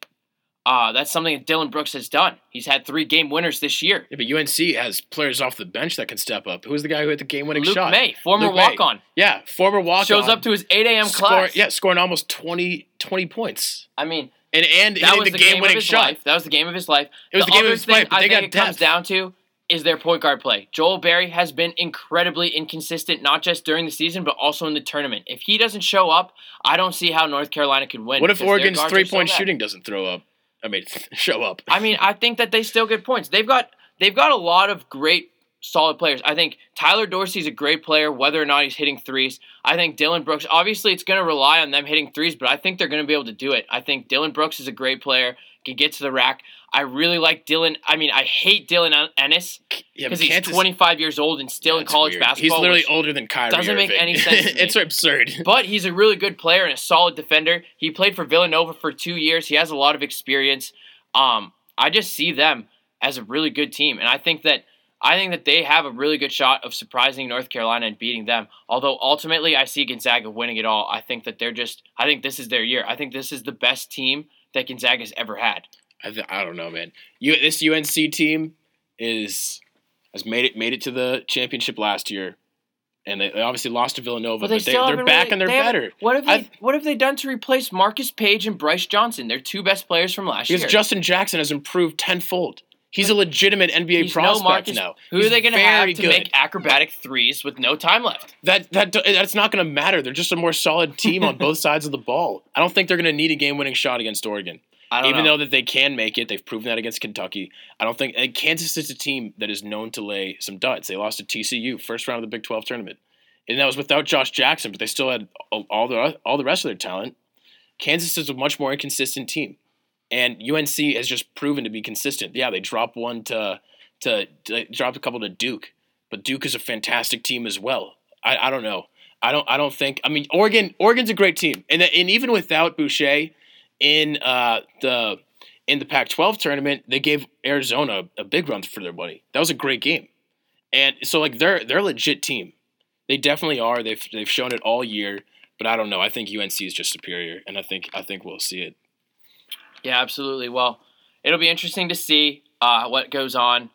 uh, that's something that Dillon Brooks has done. He's had three game winners this year. Yeah, but UNC has players off the bench that can step up. Who was the guy who hit the game-winning Luke shot? Maye, former walk on, Yeah, former walk-on. shows up to his 8 a.m. score, class. Yeah, scoring almost 20, 20 points. I mean, And and that was the, the, game game-winning shot. life. That was the game of his life. It was the game of his thing life, but I they think got it comes down to is their point guard play. Joel Berry has been incredibly inconsistent, not just during the season, but also in the tournament. If he doesn't show up, I don't see how North Carolina can win. What if Oregon's three-point so shooting doesn't throw up? I mean, show up. I mean, I think that they still get points. They've got they've got a lot of great solid players. I think Tyler Dorsey's a great player, whether or not he's hitting threes. I think Dillon Brooks, obviously, it's going to rely on them hitting threes, but I think they're going to be able to do it. I think Dillon Brooks is a great player, can get to the rack. I really like Dillon. I mean, I hate Dylan Ennis because but he's 25 years old and still in college weird. basketball. He's literally older than Kyrie. doesn't make any sense it's absurd. but he's a really good player and a solid defender. He played for Villanova for two years. He has a lot of experience. Um, I just see them as a really good team, and I think that I think that they have a really good shot of surprising North Carolina and beating them. Although ultimately, I see Gonzaga winning it all. I think that they're just. I think this is their year. I think this is the best team that Gonzaga's ever had. I, th- I don't know, man. You this UNC team is has made it made it to the championship last year, and they, they obviously lost to Villanova, But but, they, they're back really- and they're they better. What have they? I've- what have they done to replace Marcus Paige and Brice Johnson? They're two best players from last Because year. Because Justin Jackson has improved tenfold. He's a legitimate NBA He's no prospect Marcus- now. Who He's are they going to have to good. make acrobatic threes with no time left? that? That that's not going to matter. They're just a more solid team on both sides of the ball. I don't think they're going to need a game-winning shot against Oregon. Even know. though that they can make it, they've proven that against Kentucky. I don't think and Kansas is a team that is known to lay some duds. They lost to TCU first round of the Big Twelve tournament, and that was without Josh Jackson, but they still had all the all the rest of their talent. Kansas is a much more inconsistent team, and UNC has just proven to be consistent. Yeah, they dropped one to to, to dropped a couple to Duke, but Duke is a fantastic team as well. I, I don't know. I don't I don't think. I mean, Oregon Oregon's a great team, and and even without Boucher in uh, the in the Pac-12 tournament, they gave Arizona a big run for their money. That was a great game, and so like they're they're a legit team. They definitely are. They've they've shown it all year. But I don't know. I think UNC is just superior, and I think I think we'll see it. Yeah, absolutely. Well, it'll be interesting to see uh, what goes on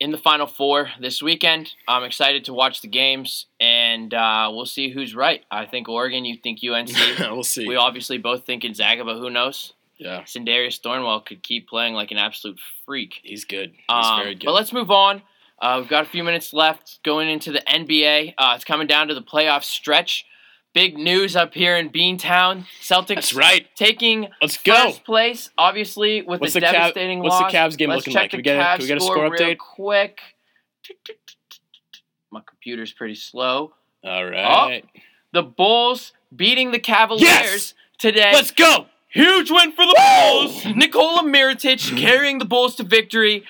in the Final Four this weekend. I'm excited to watch the games, and uh, we'll see who's right. I think Oregon. You think UNC. we'll see. we obviously both think Gonzaga, but who knows? yeah, Sindarius Thornwell could keep playing like an absolute freak. he's good. He's Um, very good. But let's move on. Uh, we've got a few minutes left going into the NBA. Uh, it's coming down to the playoff stretch. Big news up here in Beantown. Celtics That's right. taking Let's go. first place, obviously with What's a the Cav- devastating what's the. Cavs game Let's looking like? Can we get a- can we get a score score update? quick. My computer's pretty slow. All oh, right. The Bulls beating the Cavaliers Yes! today. Let's go. Huge win for the Bulls. Nikola Mirotic carrying the Bulls to victory.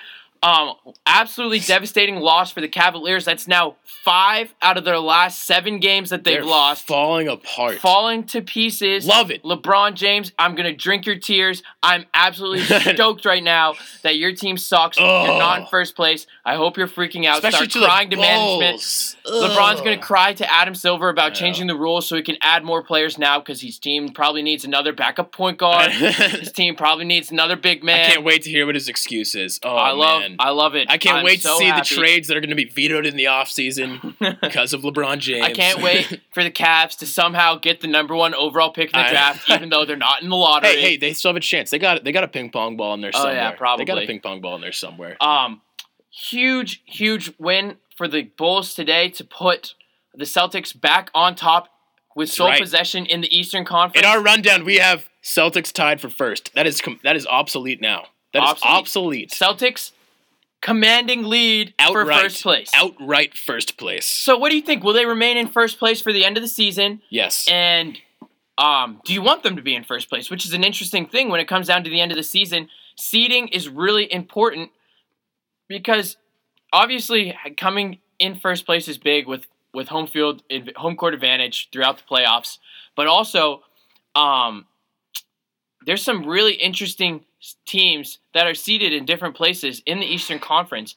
Um, absolutely devastating loss for the Cavaliers. That's now five out of their last seven games that they've They're lost. falling apart. Falling to pieces. Love it. LeBron James, I'm gonna drink your tears. I'm absolutely stoked right now that your team sucks. You're not in Ugh. first place. I hope you're freaking out. Especially Start to crying to management. Bulls. LeBron's gonna cry to Adam Silver about I changing the rules so he can add more players now because his team probably needs another backup point guard. his team probably needs another big man. I can't wait to hear what his excuse is. Oh I love, man. I love it. I can't I'm wait so to see happy. the trades that are going to be vetoed in the offseason because of LeBron James. I can't wait for the Cavs to somehow get the number one overall pick in the I- draft, even though they're not in the lottery. hey, hey, they still have a chance. They got they got a ping pong ball in there Oh, somewhere. yeah, They got a ping pong ball in there somewhere. Um, huge, huge win for the Bulls today to put the Celtics back on top with That's sole right. possession in the Eastern Conference. In our rundown, we have Celtics tied for first. That is com- that is obsolete now. That is Obsolete. obsolete. Celtics commanding lead Outright for first place. Outright first place. So what do you think? Will they remain in first place for the end of the season? yes. And um, do you want them to be in first place? Which is an interesting thing when it comes down to the end of the season. Seeding is really important because obviously coming in first place is big with with home field home court advantage throughout the playoffs, but also um, there's some really interesting teams that are seated in different places in the Eastern Conference.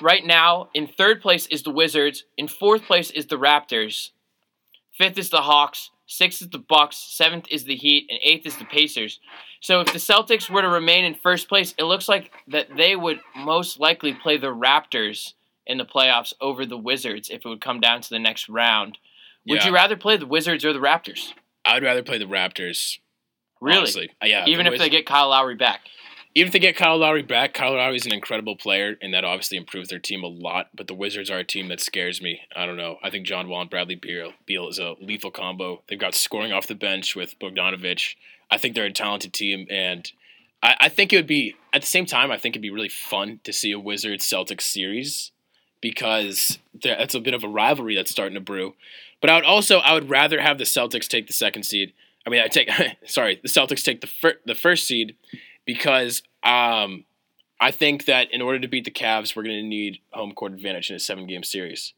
Right now, in third place is the Wizards. In fourth place is the Raptors. Fifth is the Hawks. sixth is the Bucks, seventh is the Heat, and eighth is the Pacers. So if the Celtics were to remain in first place, it looks like that they would most likely play the Raptors in the playoffs over the Wizards if it would come down to the next round. Would Yeah. you rather play the Wizards or the Raptors? I would rather play the Raptors. Really? honestly. Uh, yeah. Even if they get Kyle Lowry back. even if they get Kyle Lowry back, Kyle Lowry is an incredible player, and that obviously improves their team a lot. But the Wizards are a team that scares me. I don't know. I think John Wall and Bradley Beal, Beal is a lethal combo. They've got scoring off the bench with Bogdanovic. I think they're a talented team, and I, I think it would be at the same time. I think it'd be really fun to see a Wizards Celtics series because that's a bit of a rivalry that's starting to brew. But I would also I would rather have the Celtics take the second seed. I mean, I take sorry, the Celtics take the fir- the first seed because um, I think that in order to beat the Cavs, we're going to need home court advantage in a seven game series.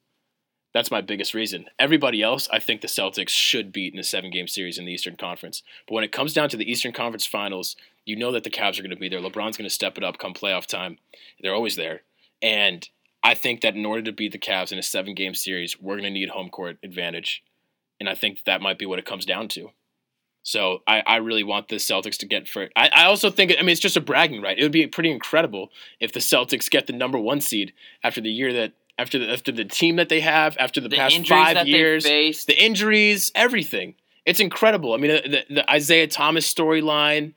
That's my biggest reason. Everybody else, I think the Celtics should beat in a seven game series in the Eastern Conference. But when it comes down to the Eastern Conference Finals, you know that the Cavs are going to be there. LeBron's going to step it up come playoff time. They're always there. And I think that in order to beat the Cavs in a seven game series, we're going to need home court advantage. And I think that might be what it comes down to. So I, I really want the Celtics to get for I, I also think I mean it's just a bragging right. It would be pretty incredible if the Celtics get the number one seed after the year that after the after the team that they have after the, The past five years, the injuries, everything. It's incredible. I mean the, the, Isaiah Thomas storyline.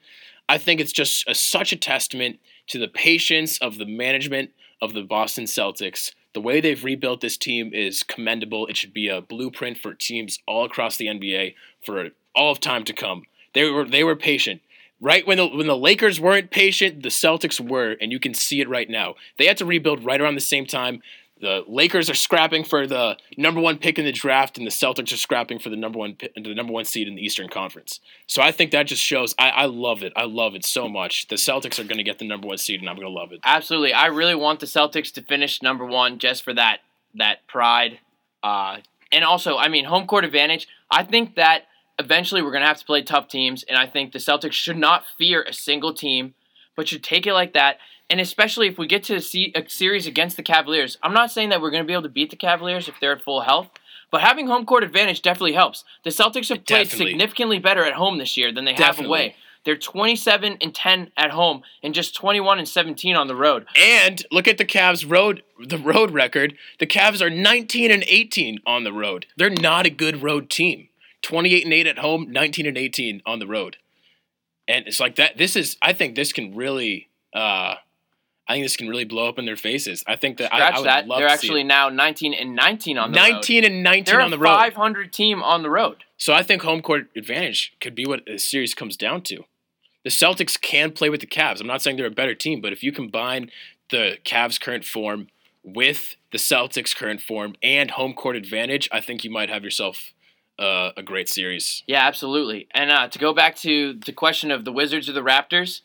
I think it's just a, such a testament to the patience of the management of the Boston Celtics. The way they've rebuilt this team is commendable. It should be a blueprint for teams all across the NBA for all of time to come. They were they were patient. Right when the when the Lakers weren't patient, the Celtics were, and you can see it right now. They had to rebuild right around the same time. The Lakers are scrapping for the number one pick in the draft, and the Celtics are scrapping for the number one the number one seed in the Eastern Conference. So I think that just shows. I, I love it. I love it so much. The Celtics are going to get the number one seed, and I'm going to love it. Absolutely. I really want the Celtics to finish number one just for that that pride. Uh, and also, I mean, home court advantage. I think that eventually we're going to have to play tough teams, and I think the Celtics should not fear a single team, but should take it like that. And especially if we get to a series against the Cavaliers, I'm not saying that we're going to be able to beat the Cavaliers if they're at full health, but having home court advantage definitely helps. The Celtics have played Definitely. significantly better at home this year than they have Definitely. away. They're 27 and 10 at home and just 21 and 17 on the road. And look at the Cavs road the road record. The Cavs are 19 and 18 on the road. They're not a good road team. 28 and 8 at home, 19 and 18 on the road. And it's like that this is I think this can really uh I think this can really blow up in their faces. I think that I, Scratch I would that. love They're to actually it. now 19 and 19 on the road. 19 and 19 They're on the road. 500 team on the road. So I think home court advantage could be what the series comes down to. The Celtics can play with the Cavs. I'm not saying they're a better team, but if you combine the Cavs' current form with the Celtics' current form and home court advantage, I think you might have yourself uh, a great series. Yeah, absolutely. And uh, to go back to the question of the Wizards or the Raptors,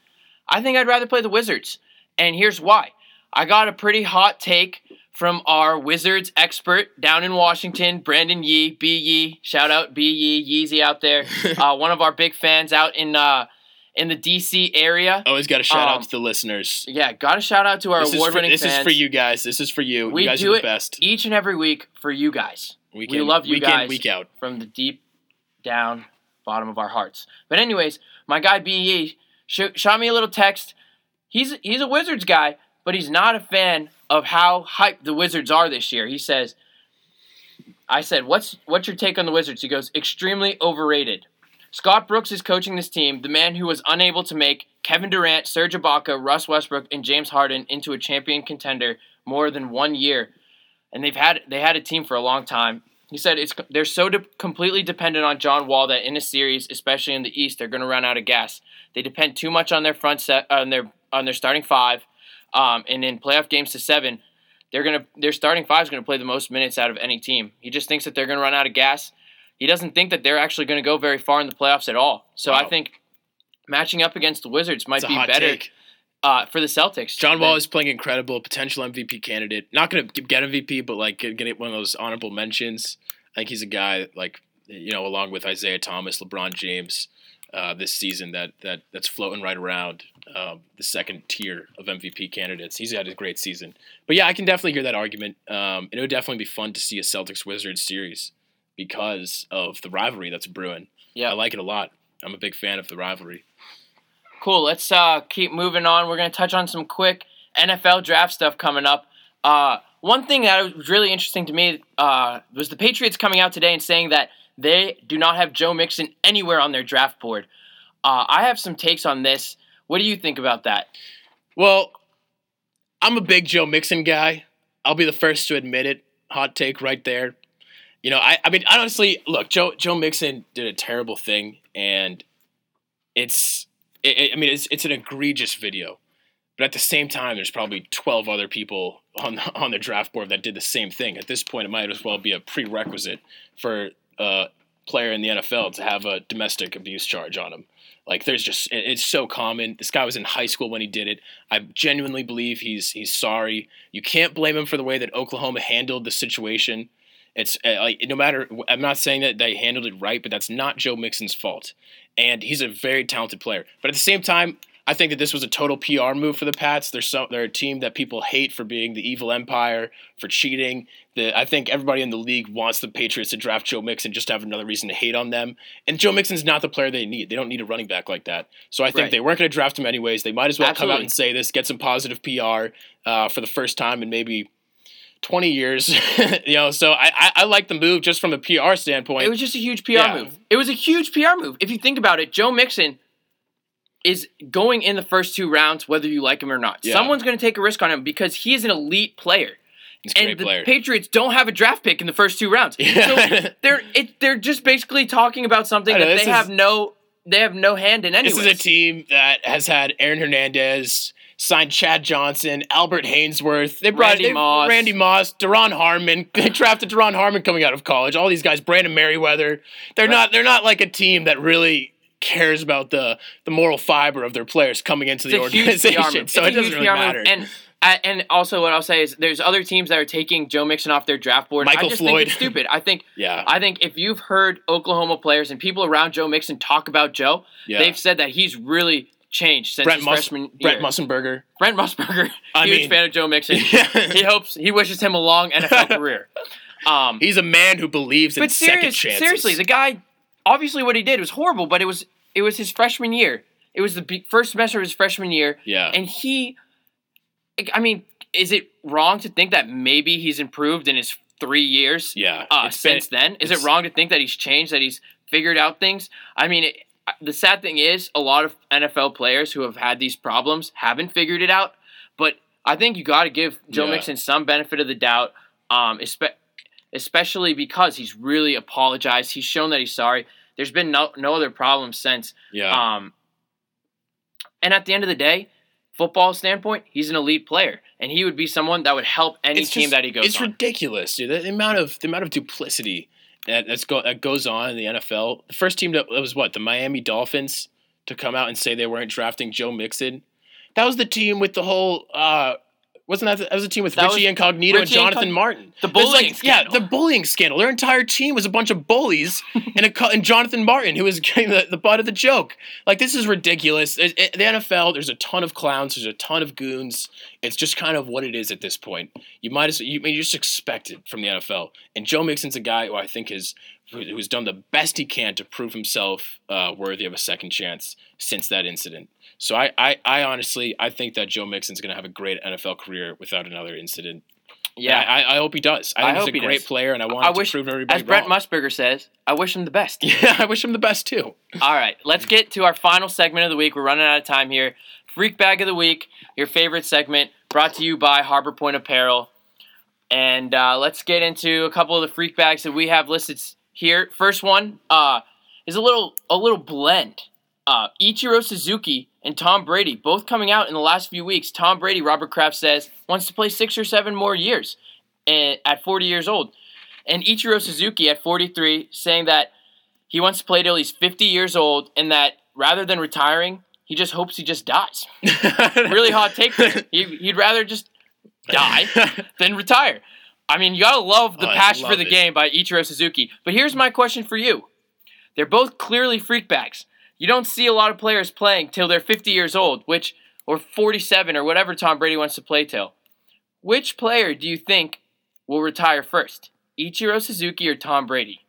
I think I'd rather play the Wizards. And here's why. I got a pretty hot take from our Wizards expert down in Washington, Brandon Yee, B Yee. Shout out B Yee, Yeezy out there. uh, one of our big fans out in uh, in the DC area. Always got a shout Um, out to the listeners. Yeah, got a shout out to our This, is award-winning this fans. is for you guys. This is for you. We you guys do are the it best. each and every week for you guys. Week we in, love you week guys. in, week out. from the deep down bottom of our hearts. But anyways, my guy BE sh- shot me a little text. He's he's a Wizards guy, but he's not a fan of how hyped the Wizards are this year. He says, "I said, what's what's your take on the Wizards?" He goes, "Extremely overrated." Scott Brooks is coaching this team, the man who was unable to make Kevin Durant, Serge Ibaka, Russ Westbrook, and James Harden into a champion contender more than one year, and they've had they had a team for a long time. He said it's they're so de- completely dependent on John Wall that in a series, especially in the East, they're going to run out of gas. They depend too much on their front set on their on their starting five, um, and in playoff games to seven, they're gonna their starting five is going to play the most minutes out of any team. He just thinks that they're going to run out of gas. He doesn't think that they're actually going to go very far in the playoffs at all. So I think matching up against the Wizards might be better take. Uh, for the Celtics. John Wall is playing incredible, potential MVP candidate. Not going to get MVP, but like get, one of those honorable mentions. I think he's a guy like you know, along with Isaiah Thomas, LeBron James, uh, this season that that that's floating right around um, the second tier of MVP candidates. He's had a great season, but yeah, I can definitely hear that argument. Um, and it would definitely be fun to see a Celtics Wizards series because of the rivalry that's brewing. Yeah. I like it a lot. I'm a big fan of the rivalry. Cool. Let's uh, keep moving on. We're going to touch on some quick NFL draft stuff coming up. Uh, one thing that was really interesting to me uh, was the Patriots coming out today and saying that they do not have Joe Mixon anywhere on their draft board. Uh, I have some takes on this. What do you think about that? Well, I'm a big Joe Mixon guy. I'll be the first to admit it. Hot take right there. You know, I, I mean, honestly, look, Joe Joe Mixon did a terrible thing, and it's, it, it- I mean, it's it's an egregious video, but at the same time, there's probably 12 other people on the, on the draft board that did the same thing. At this point, it might as well be a prerequisite for a player in the NFL to have a domestic abuse charge on him. Like, there's just it- it's so common. This guy was in high school when he did it. I genuinely believe he's he's sorry. You can't blame him for the way that Oklahoma handled the situation. It's uh, like no matter. I'm not saying that they handled it right, but that's not Joe Mixon's fault. And he's a very talented player. But at the same time, I think that this was a total PR move for the Pats. They're so they're a team that people hate for being the evil empire, for cheating. The, I think everybody in the league wants the Patriots to draft Joe Mixon just to have another reason to hate on them. And Joe Mixon's not the player they need. They don't need a running back like that. So I think Right. they weren't going to draft him anyways. They might as well come out and say this, get some positive PR uh, for the first time and maybe 20 years. you know, so I, I, I like the move just from a PR standpoint. It was just a huge PR Yeah. move. It was a huge PR move. If you think about it, Joe Mixon is going in the first two rounds, whether you like him or not. Yeah. Someone's going to take a risk on him because he is an elite player. He's and the player. Patriots don't have a draft pick in the first two rounds. Yeah. So they're it, they're just basically talking about something know, that they is- have no they have no hand in This is a team that has had Aaron Hernandez, signed Chad Johnson, Albert Haynesworth. They brought Randy they- Moss. Randy Moss, Duron Harmon. They drafted Duron Harmon coming out of college. All these guys, Brandon Meriweather. They're Right. not they're not like a team that really cares about the the moral fiber of their players coming into the a organization. So it doesn't really matter. And uh, and also what I'll say is there's other teams that are taking Joe Mixon off their draft board. I Michael just Floyd. think it's stupid. I think yeah, I think if you've heard Oklahoma players and people around Joe Mixon talk about Joe, yeah. they've said that he's really changed since Brent, his Mus- freshman year. Brent Musburger. Brent Musburger, I huge mean- fan of Joe Mixon. he hopes he wishes him a long NFL career. Um, He's a man who believes in but second chances. seriously, the guy obviously what he did was horrible, but it was it was his freshman year. It was the be- first semester of his freshman year, yeah, and he. I mean, is it wrong to think that maybe he's improved in his three years yeah. uh, It's been- since then? Is it wrong to think that he's changed, that he's figured out things? I mean, it, the sad thing is, a lot of NFL players who have had these problems haven't figured it out. But I think you got to give Joe Yeah. Mixon some benefit of the doubt, um, espe- especially because he's really apologized. He's shown that he's sorry. There's been no, no other problems since. yeah. Um, and at the end of the day, football standpoint, he's an elite player, and he would be someone that would help any team that he goes to. It's on. ridiculous, dude. The amount of the amount of duplicity that that's go, that goes on in the NFL. The first team that was what the Miami Dolphins to come out and say they weren't drafting Joe Mixon. That was the team with the whole. Uh, wasn't that the, that was the team with That Richie Incognito Richie and Jonathan Incog- Martin? The bullying like, scandal. Yeah, the bullying scandal. Their entire team was a bunch of bullies and a and Jonathan Martin, who was getting the, the butt of the joke. Like this is ridiculous. It- it- the NFL, there's a ton of clowns. There's a ton of goons. It's just kind of what it is at this point. You might as you, you just expect it from the NFL. And Joe Mixon's a guy who I think is who's done the best he can to prove himself uh, worthy of a second chance since that incident. So I, I, I honestly I think that Joe Mixon's going to have a great NFL career without another incident. yeah. I, I hope he does. I I think hope he's he a great does. player, and I want I him wish- to prove everybody As Brent wrong. Musburger says, I wish him the best. yeah, I wish him the best too. All right, let's get to our final segment of the week. We're running out of time here. Freak Bag of the Week, your favorite segment, brought to you by Harbor Point Apparel. And uh, let's get into a couple of the freak bags that we have listed here. First one uh, is a little a little blend. Uh, Ichiro Suzuki and Tom Brady both coming out in the last few weeks. Tom Brady, Robert Kraft says, wants to play six or seven more years eh, at 40 years old. And Ichiro Suzuki at 43 saying that he wants to play till he's 50 years old and that rather than retiring, he just hopes he just dies. Really hot take. He, he'd rather just die than retire. I mean, you gotta love the Oh, passion for the it. game by Ichiro Suzuki. But here's my question for you. They're both clearly freak bags. You don't see a lot of players playing till they're 50 years old, which or 47 or whatever Tom Brady wants to play till. Which player do you think will retire first? Ichiro Suzuki or Tom Brady?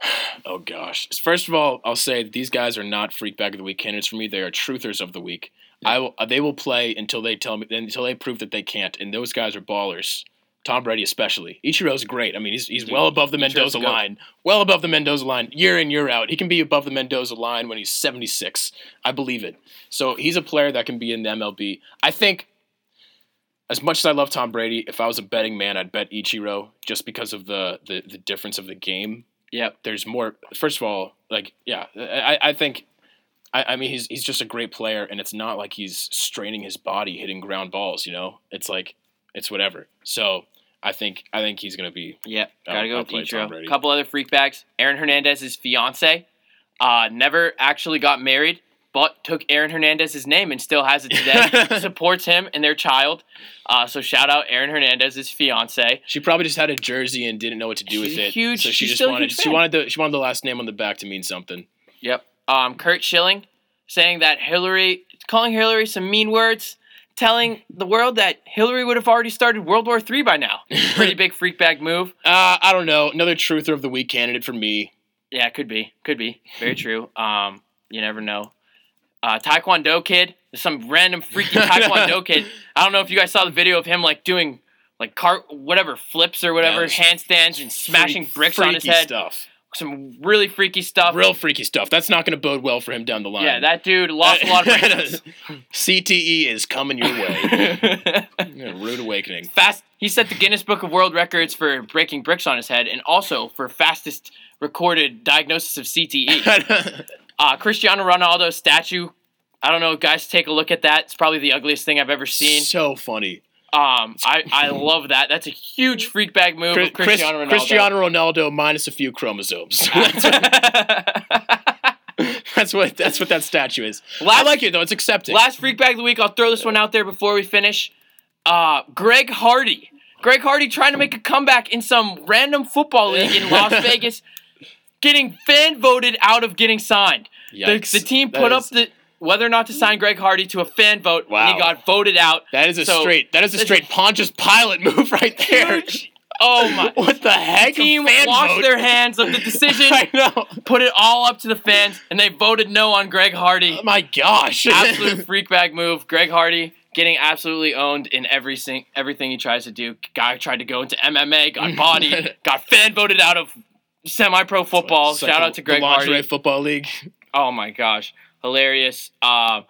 Oh gosh. First of all, I'll say that these guys are not freak bag of the week candidates for me. They are truthers of the week. I will. They will play until they tell me until they prove that they can't. And those guys are ballers. Tom Brady especially. Ichiro's great. I mean, he's he's well above the Mendoza line. Well above the Mendoza line year in year out. He can be above the Mendoza line when he's 76. I believe it. So he's a player that can be in the MLB. I think as much as I love Tom Brady, if I was a betting man, I'd bet Ichiro just because of the the, the difference of the game Yep. there's more. First of all, like yeah, I, I think. I, I mean, he's he's just a great player, and it's not like he's straining his body hitting ground balls. You know, it's like it's whatever. So I think I think he's gonna be. Yep. Gotta go with Ichiro. Brady. Couple other freak bags. Aaron Hernandez's fiance, uh, never actually got married, but took Aaron Hernandez's name and still has it today. Supports him and their child. Uh, so shout out Aaron Hernandez's fiance. She probably just had a jersey and didn't know what to do She's with it. huge- so she she's just wanted she wanted the she wanted the last name on the back to mean something. Yep. Um, Curt Schilling saying that Hillary, calling Hillary some mean words, telling the world that Hillary would have already started World War III by now. Pretty big freak bag move. Uh, I don't know. Another truther of the week candidate for me. Yeah, it could be. Could be. Very true. Um, you never know. Uh, Taekwondo kid. There's some random freaky Taekwondo kid. I don't know if you guys saw the video of him like doing like cart whatever flips or whatever handstands and smashing bricks on his head. Stuff. Some really freaky stuff. Real freaky stuff. That's not going to bode well for him down the line. yeah, that dude lost a lot of brains. CTE is coming your way. Yeah, rude awakening. Fast. He set the Guinness Book of World Records for breaking bricks on his head, and also for fastest recorded diagnosis of CTE. Uh, Cristiano Ronaldo statue. I don't know, guys. Take a look at that. It's probably the ugliest thing I've ever seen. so funny. Um, I, I love that. That's a huge freak bag move Chris, Cristiano Ronaldo. Cristiano Ronaldo minus a few chromosomes. that's what that's what that statue is. I like it though. It's accepted. Last freak bag of the week. I'll throw this one out there before we finish. Uh, Greg Hardy. Greg Hardy trying to make a comeback in some random football league in Las Vegas, getting fan voted out of getting signed. The, the team put is- up the whether or not to sign Greg Hardy to a fan vote, and Wow. he got voted out. That is a So, straight. That is a straight Pontius Pilate move right there. Oh my! What the heck? A Team washed vote? their hands of the decision, I know. put it all up to the fans, and they voted no on Greg Hardy. Oh my gosh. absolute freak bag move. Greg Hardy getting absolutely owned in every sing- everything he tries to do. Guy tried to go into MMA, got bodied, got fan voted out of semi-pro football. Like Shout out to Greg the Hardy. football league. Oh my gosh, hilarious. Um,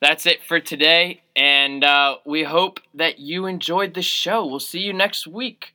that's it for today, and uh, we hope that you enjoyed the show. We'll see you next week.